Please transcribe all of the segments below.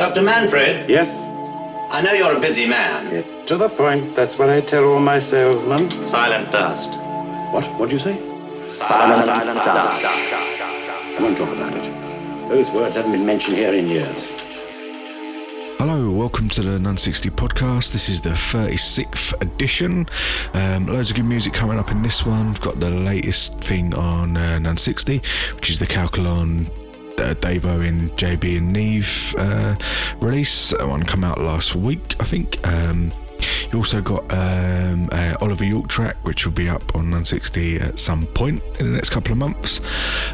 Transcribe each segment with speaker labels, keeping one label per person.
Speaker 1: Dr. Manfred,
Speaker 2: Yes?
Speaker 1: I know you're a busy man.
Speaker 2: Get to the point. That's what I tell all my salesmen.
Speaker 1: Silent dust.
Speaker 2: What? What do you say?
Speaker 1: Silent, dust.
Speaker 2: I won't talk about it. Those words haven't been mentioned here in years.
Speaker 3: Hello, welcome to the none60 podcast. This is the 36th edition. Um, loads of good music coming up in this one. We've got the latest thing on uh, none60, which is the Calculon uh, Dave Owen, Jaybee, and Neve uh, release. That one come out last week, I think. Um, you also got um, a Oliver Yorke track, which will be up on none60 at some point in the next couple of months,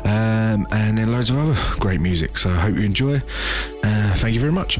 Speaker 3: um, and then loads of other great music. So I hope you enjoy. Uh, thank you very much.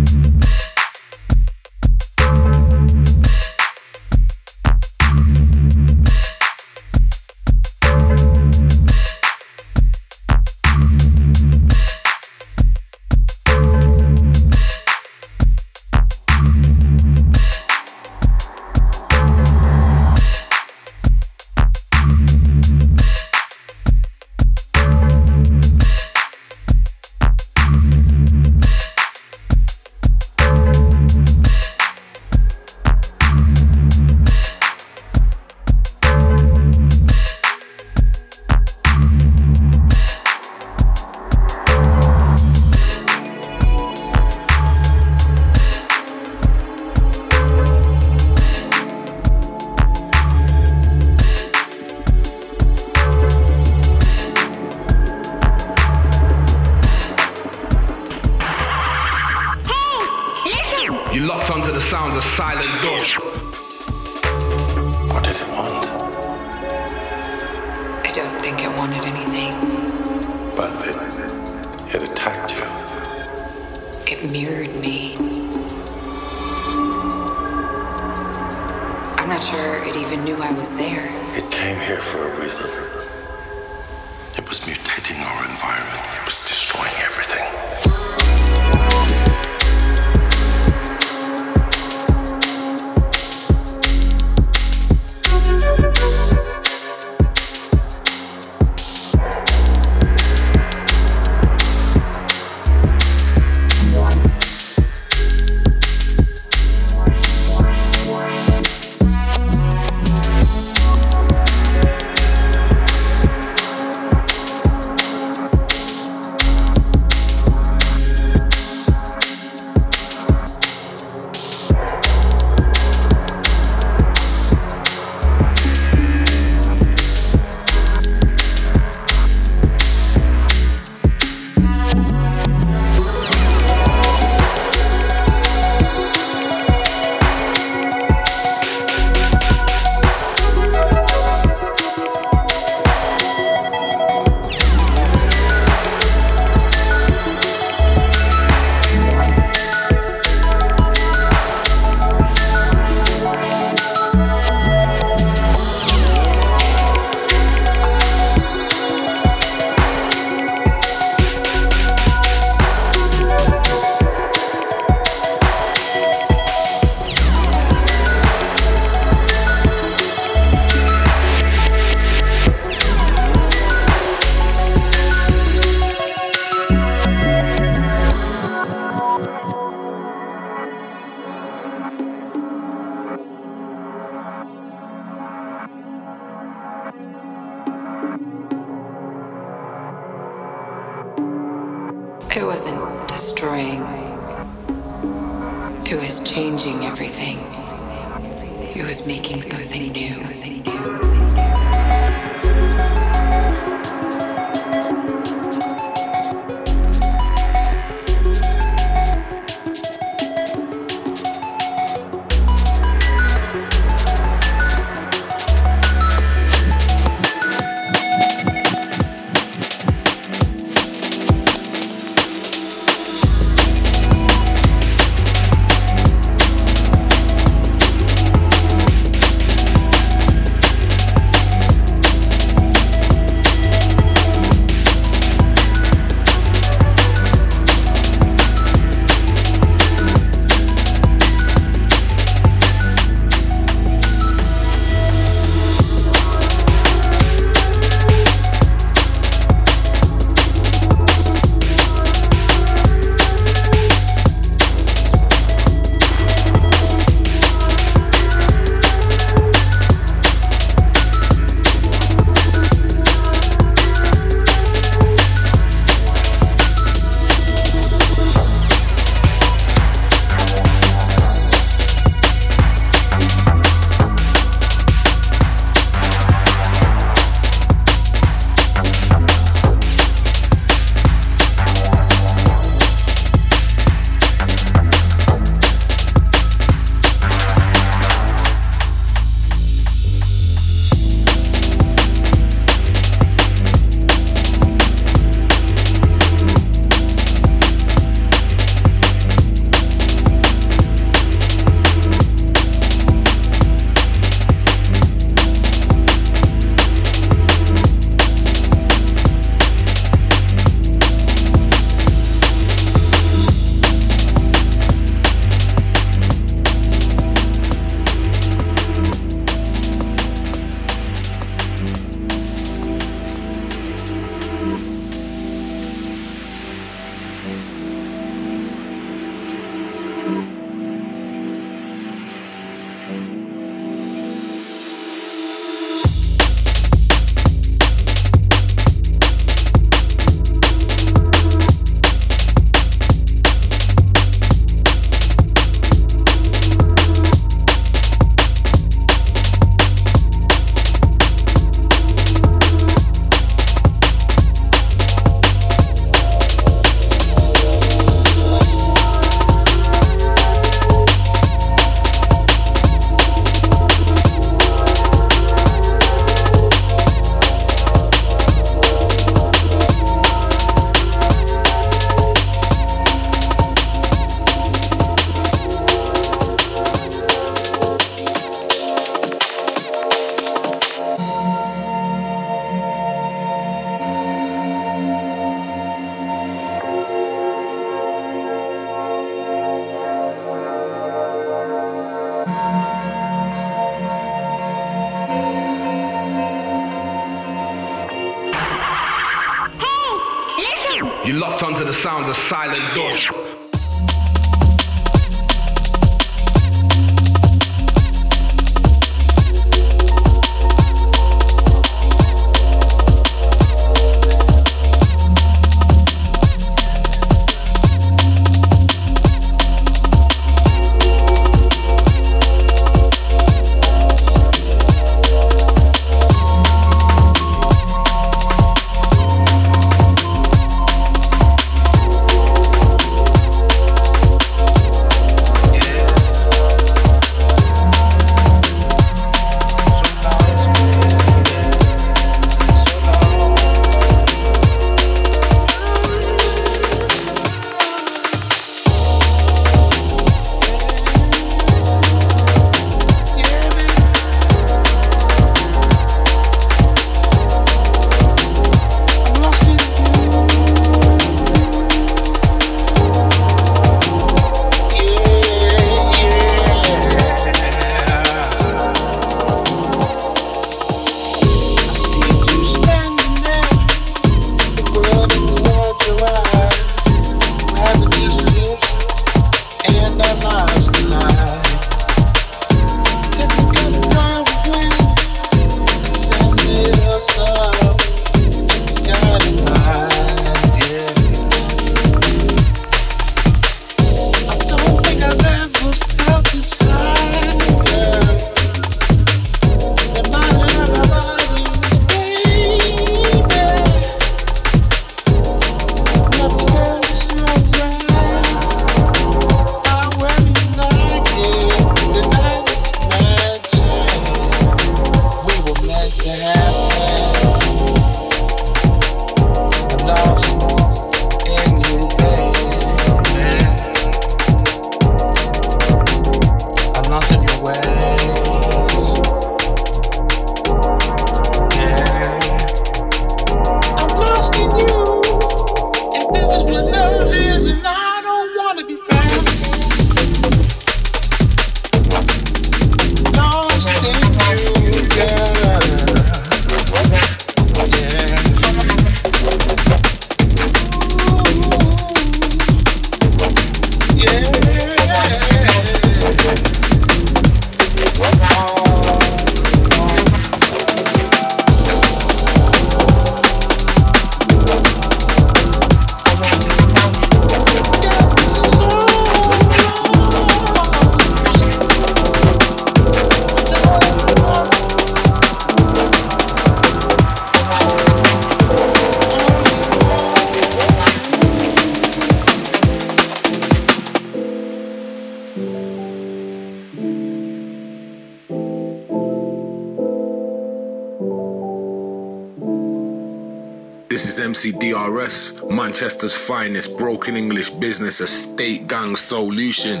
Speaker 4: MCDRS, Manchester's finest broken English business estate gang solution.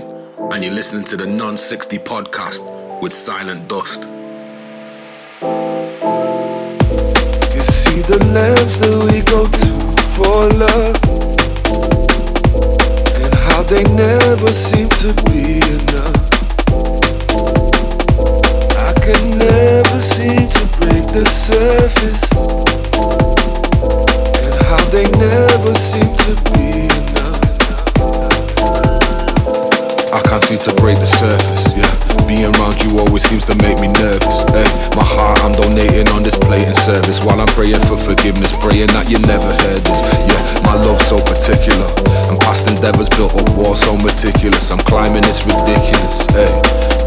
Speaker 4: And you're listening to the none60 podcast with Silent Dust.
Speaker 5: You see the lengths that we go to for love, and how they never seem to be enough. I can never seem to break the surface they never seem to be enough.
Speaker 4: I can't seem to break the surface, yeah. Being around you always seems to make me nervous. Hey, my heart I'm donating on this blatant service while I'm praying for forgiveness, praying that you never heard this. Yeah, my love so particular, and past endeavors built a wall so meticulous. I'm climbing, it's ridiculous. Hey,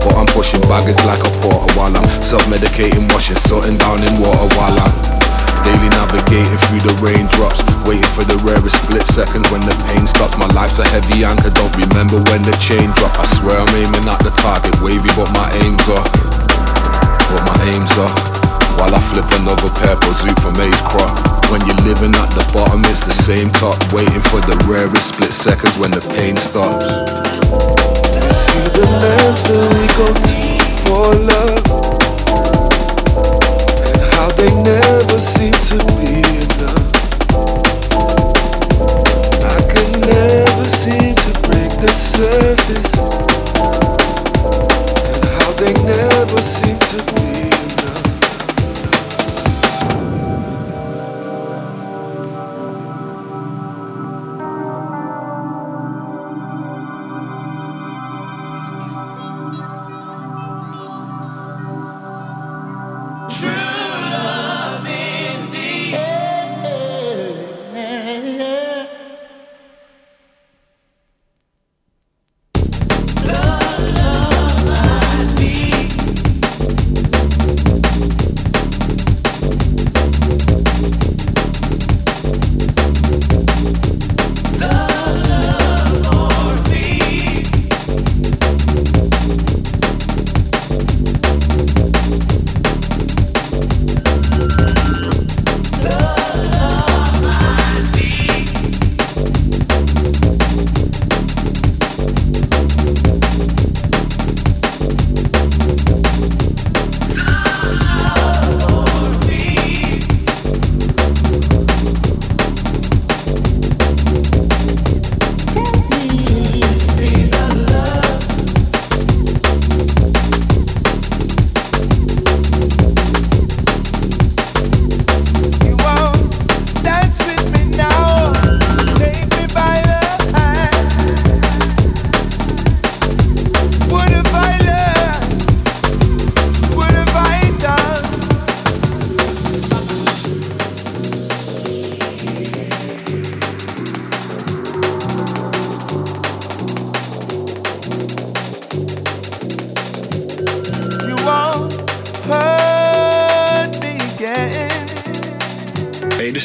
Speaker 4: but I'm pushing baggage like a porter while I'm self-medicating, washing something down in water while I'm Daily navigating through the raindrops Waiting for the rarest split seconds when the pain stops. My life's a heavy anchor, don't remember when the chain drop. I swear I'm aiming at the target, wavy but my aim's off But my aim's off While I flip another purple zoot from Ace Crop. When you're living at the bottom it's the same top. Waiting for the rarest split seconds when the pain stops.
Speaker 5: See the lengths that we go to for love they never seem to be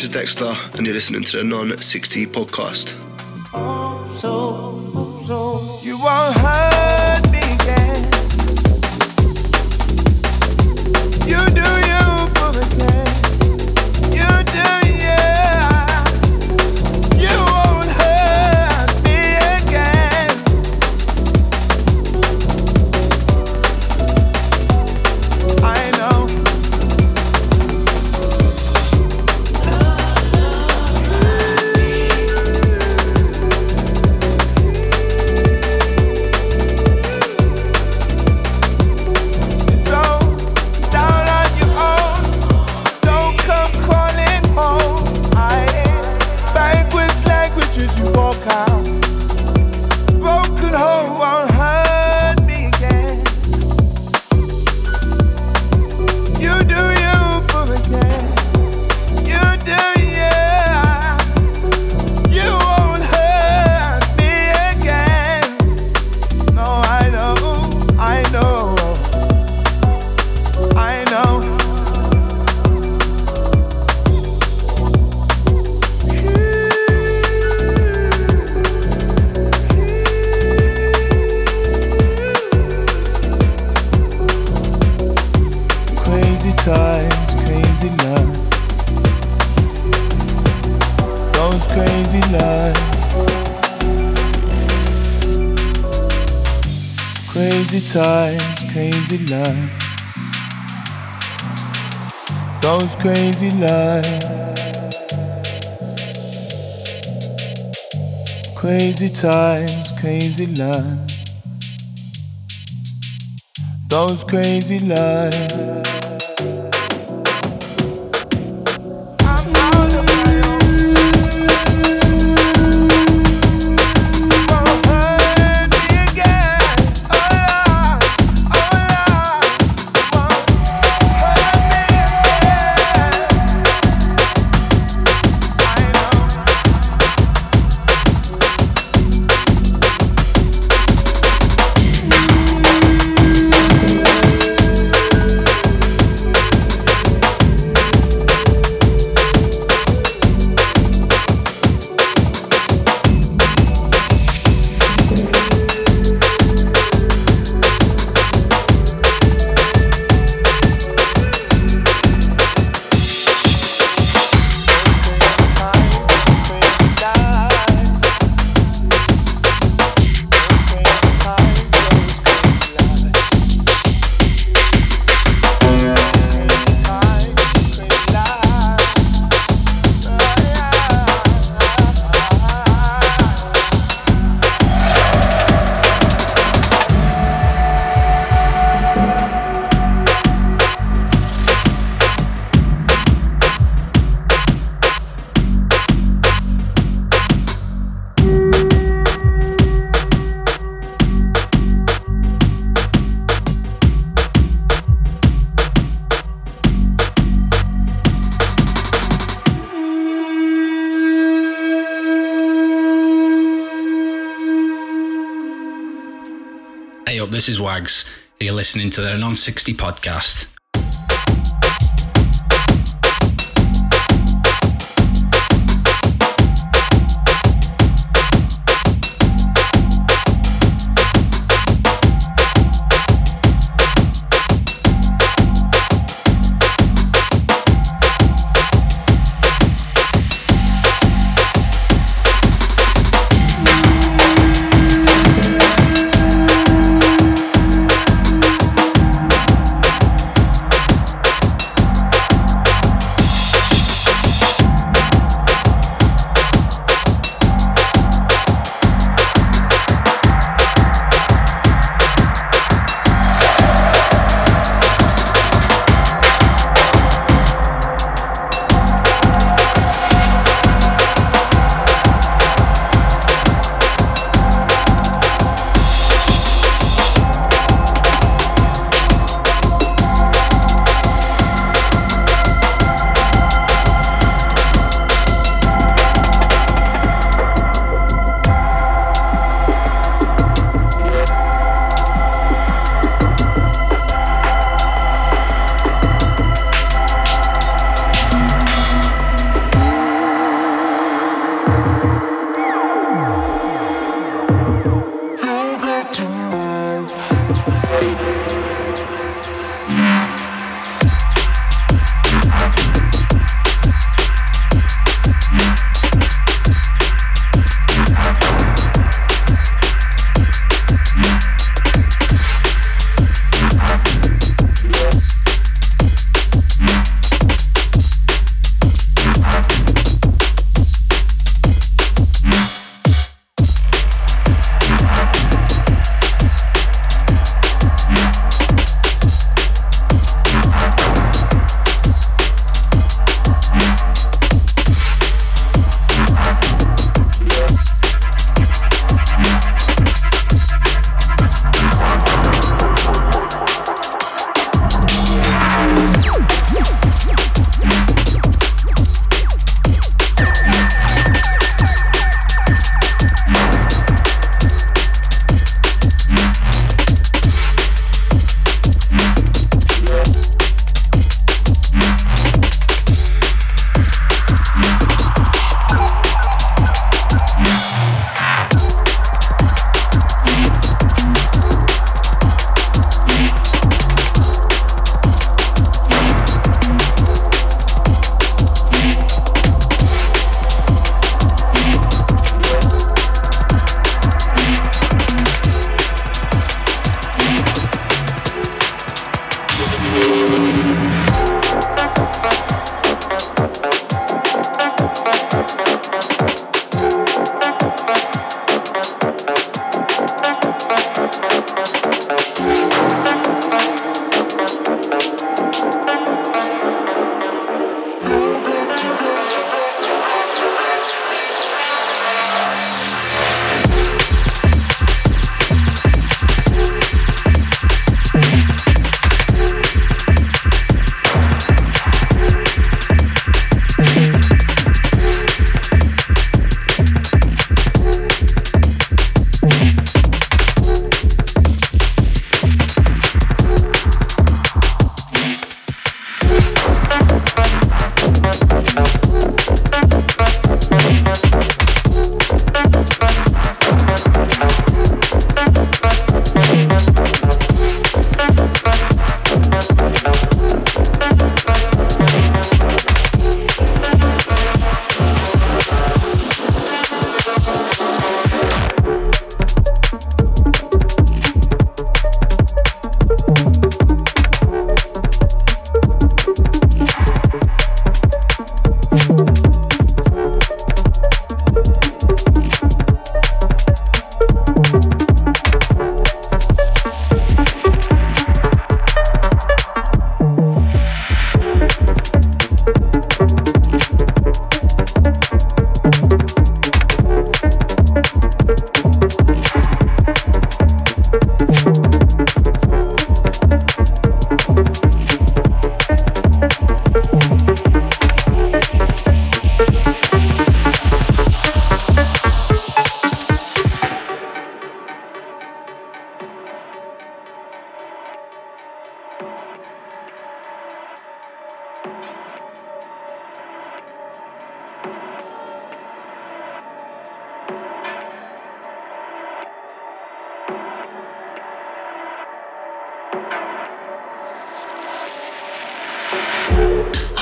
Speaker 6: This is Dexter, and you're listening to the none60 podcast.
Speaker 5: Crazy times, crazy life. Those crazy lives. Crazy times, crazy life. Those crazy
Speaker 7: lives. This is Wags. You're listening to the none60 podcast.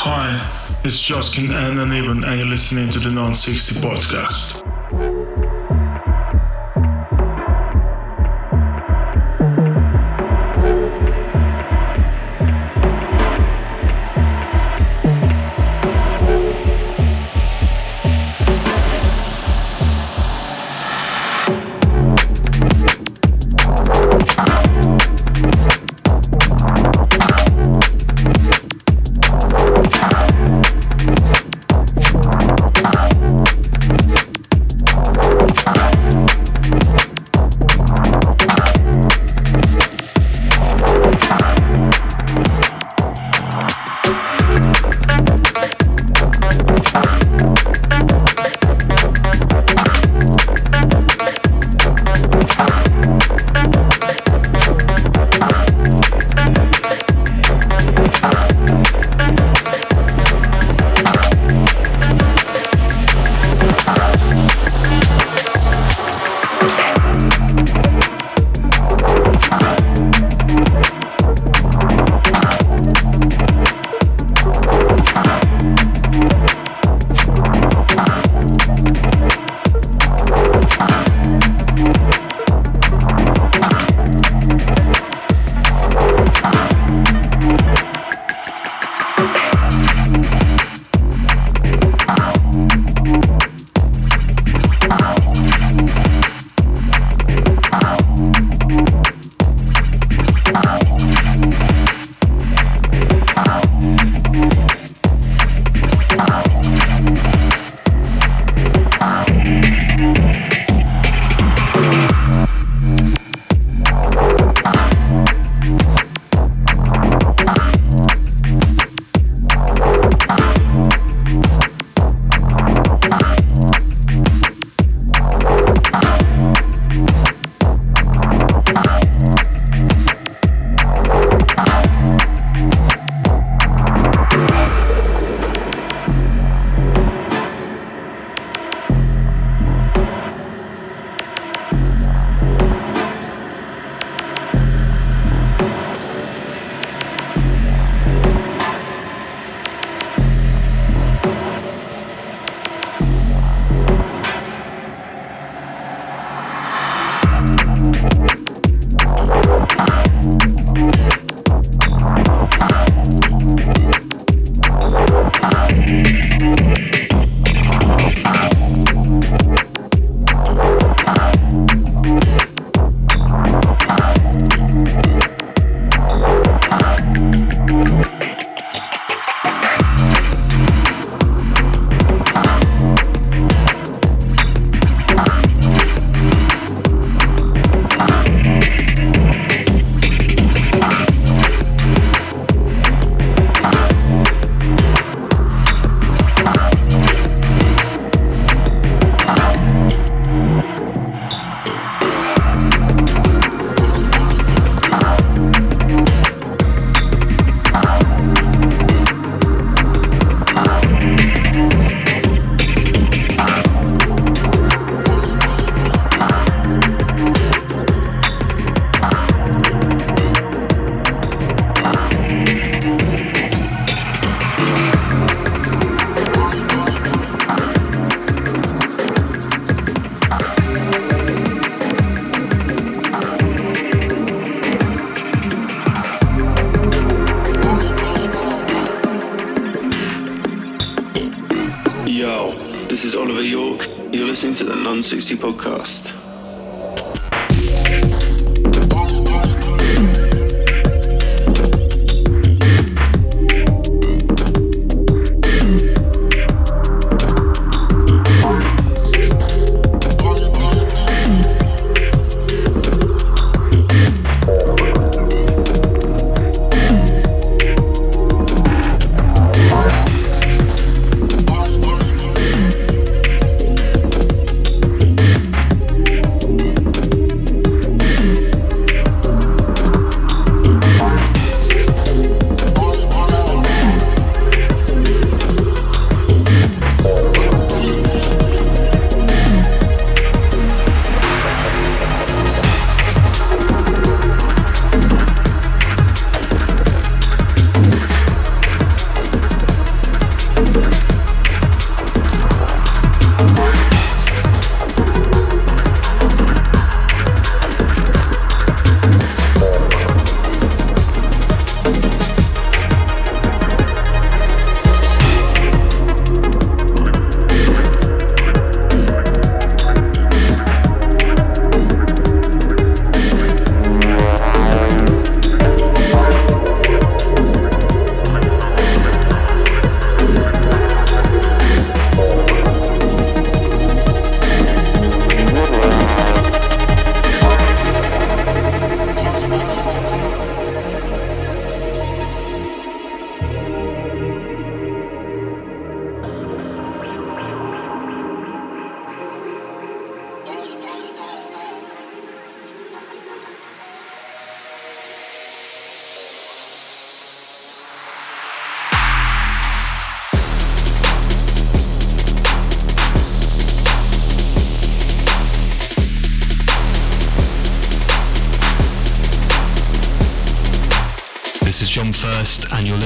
Speaker 8: Hi, it's Joskin and Uneven, and you're listening to the none60 podcast.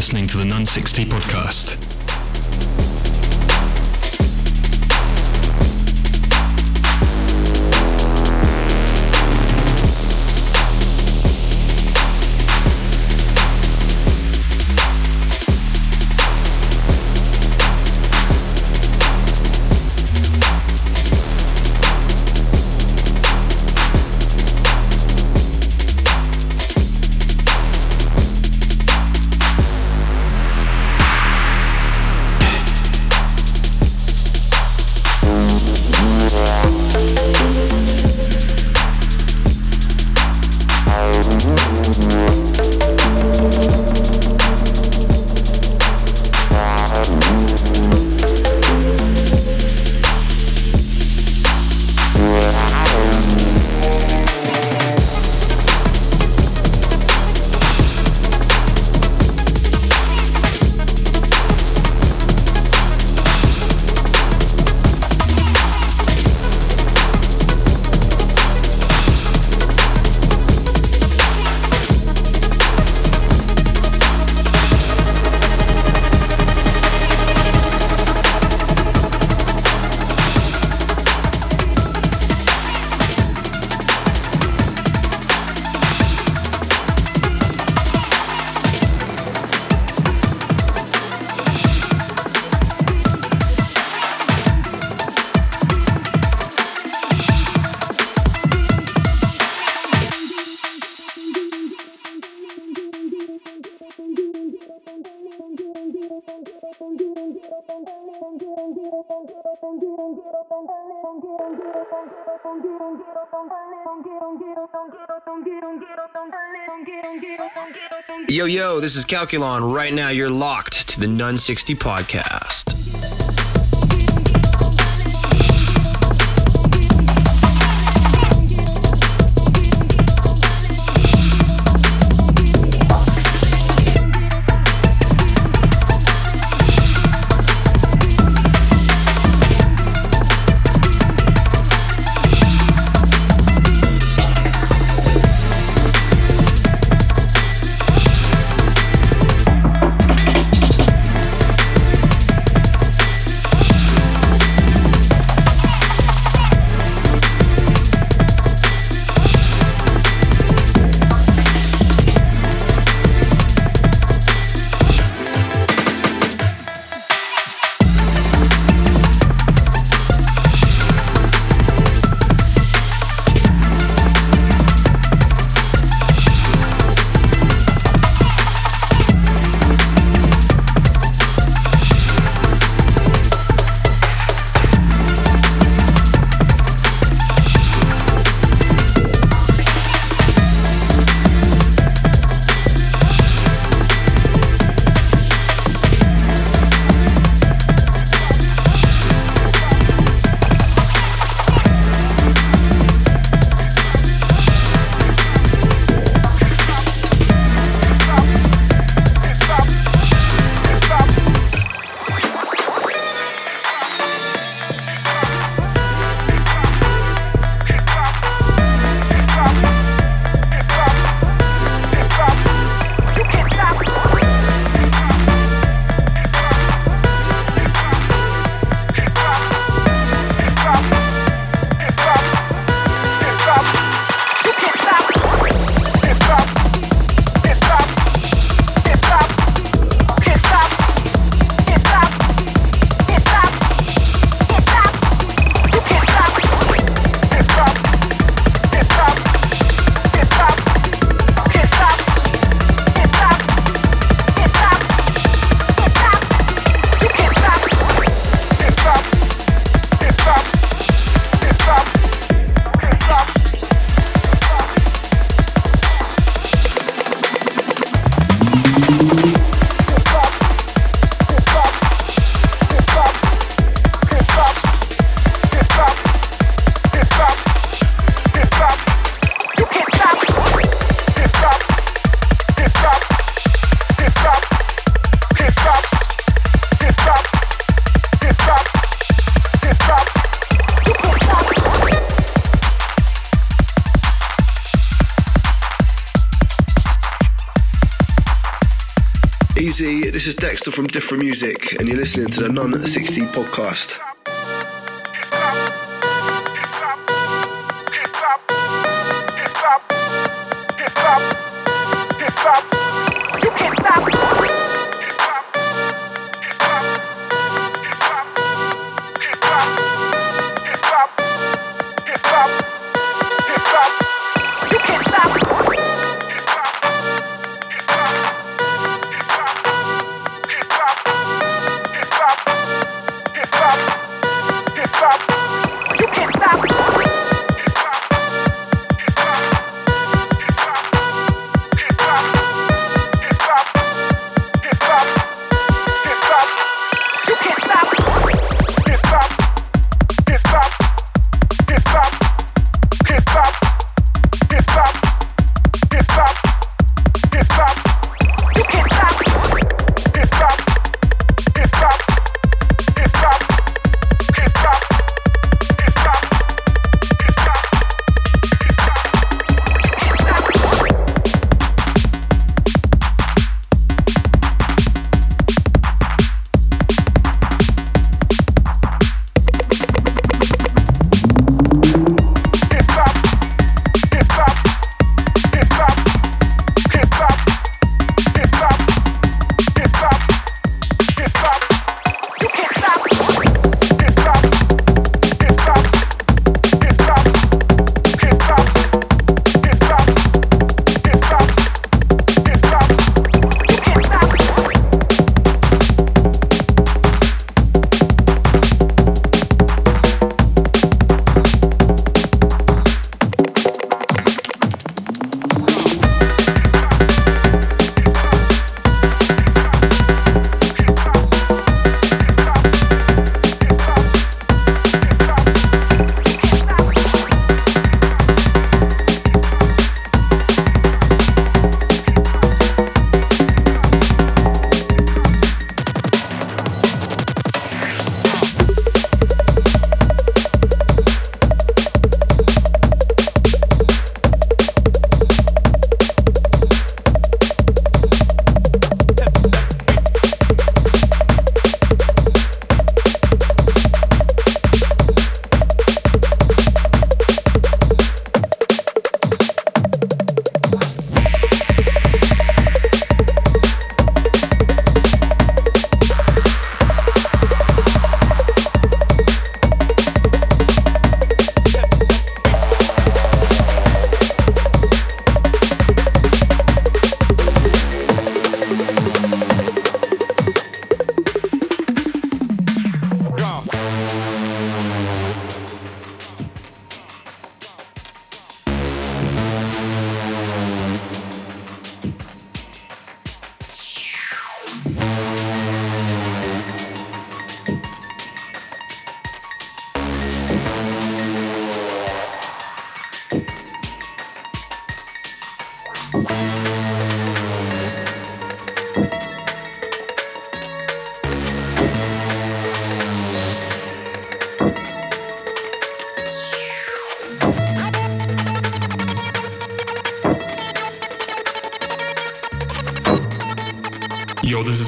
Speaker 9: Listening to the none60 podcast.
Speaker 10: Yo, yo, this is Calculon. Right now, you're locked to the none60 podcast.
Speaker 5: Dexter from Different Music, and you're listening to the none60 podcast.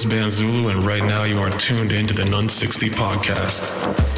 Speaker 9: Banzulu, and right now you are tuned into the none60 podcast.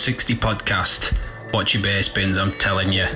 Speaker 7: 60 podcast. Watch your bass bins, I'm telling you.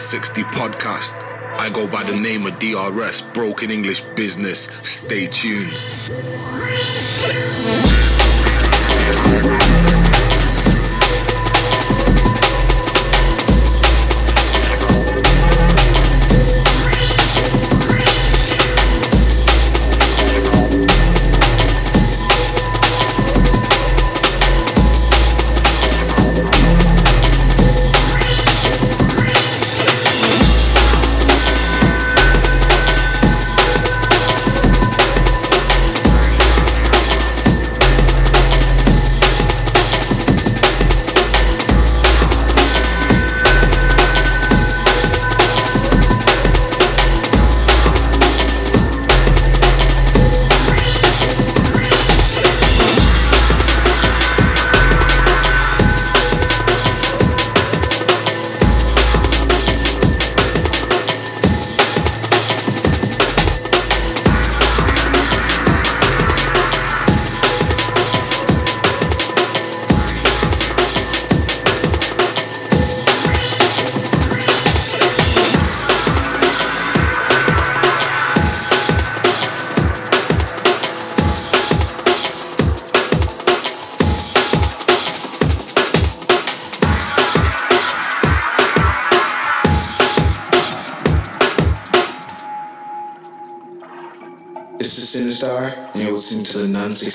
Speaker 4: 360 podcast. I go by the name of DRS, Broken English Business. Stay tuned.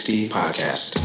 Speaker 11: 60 podcast.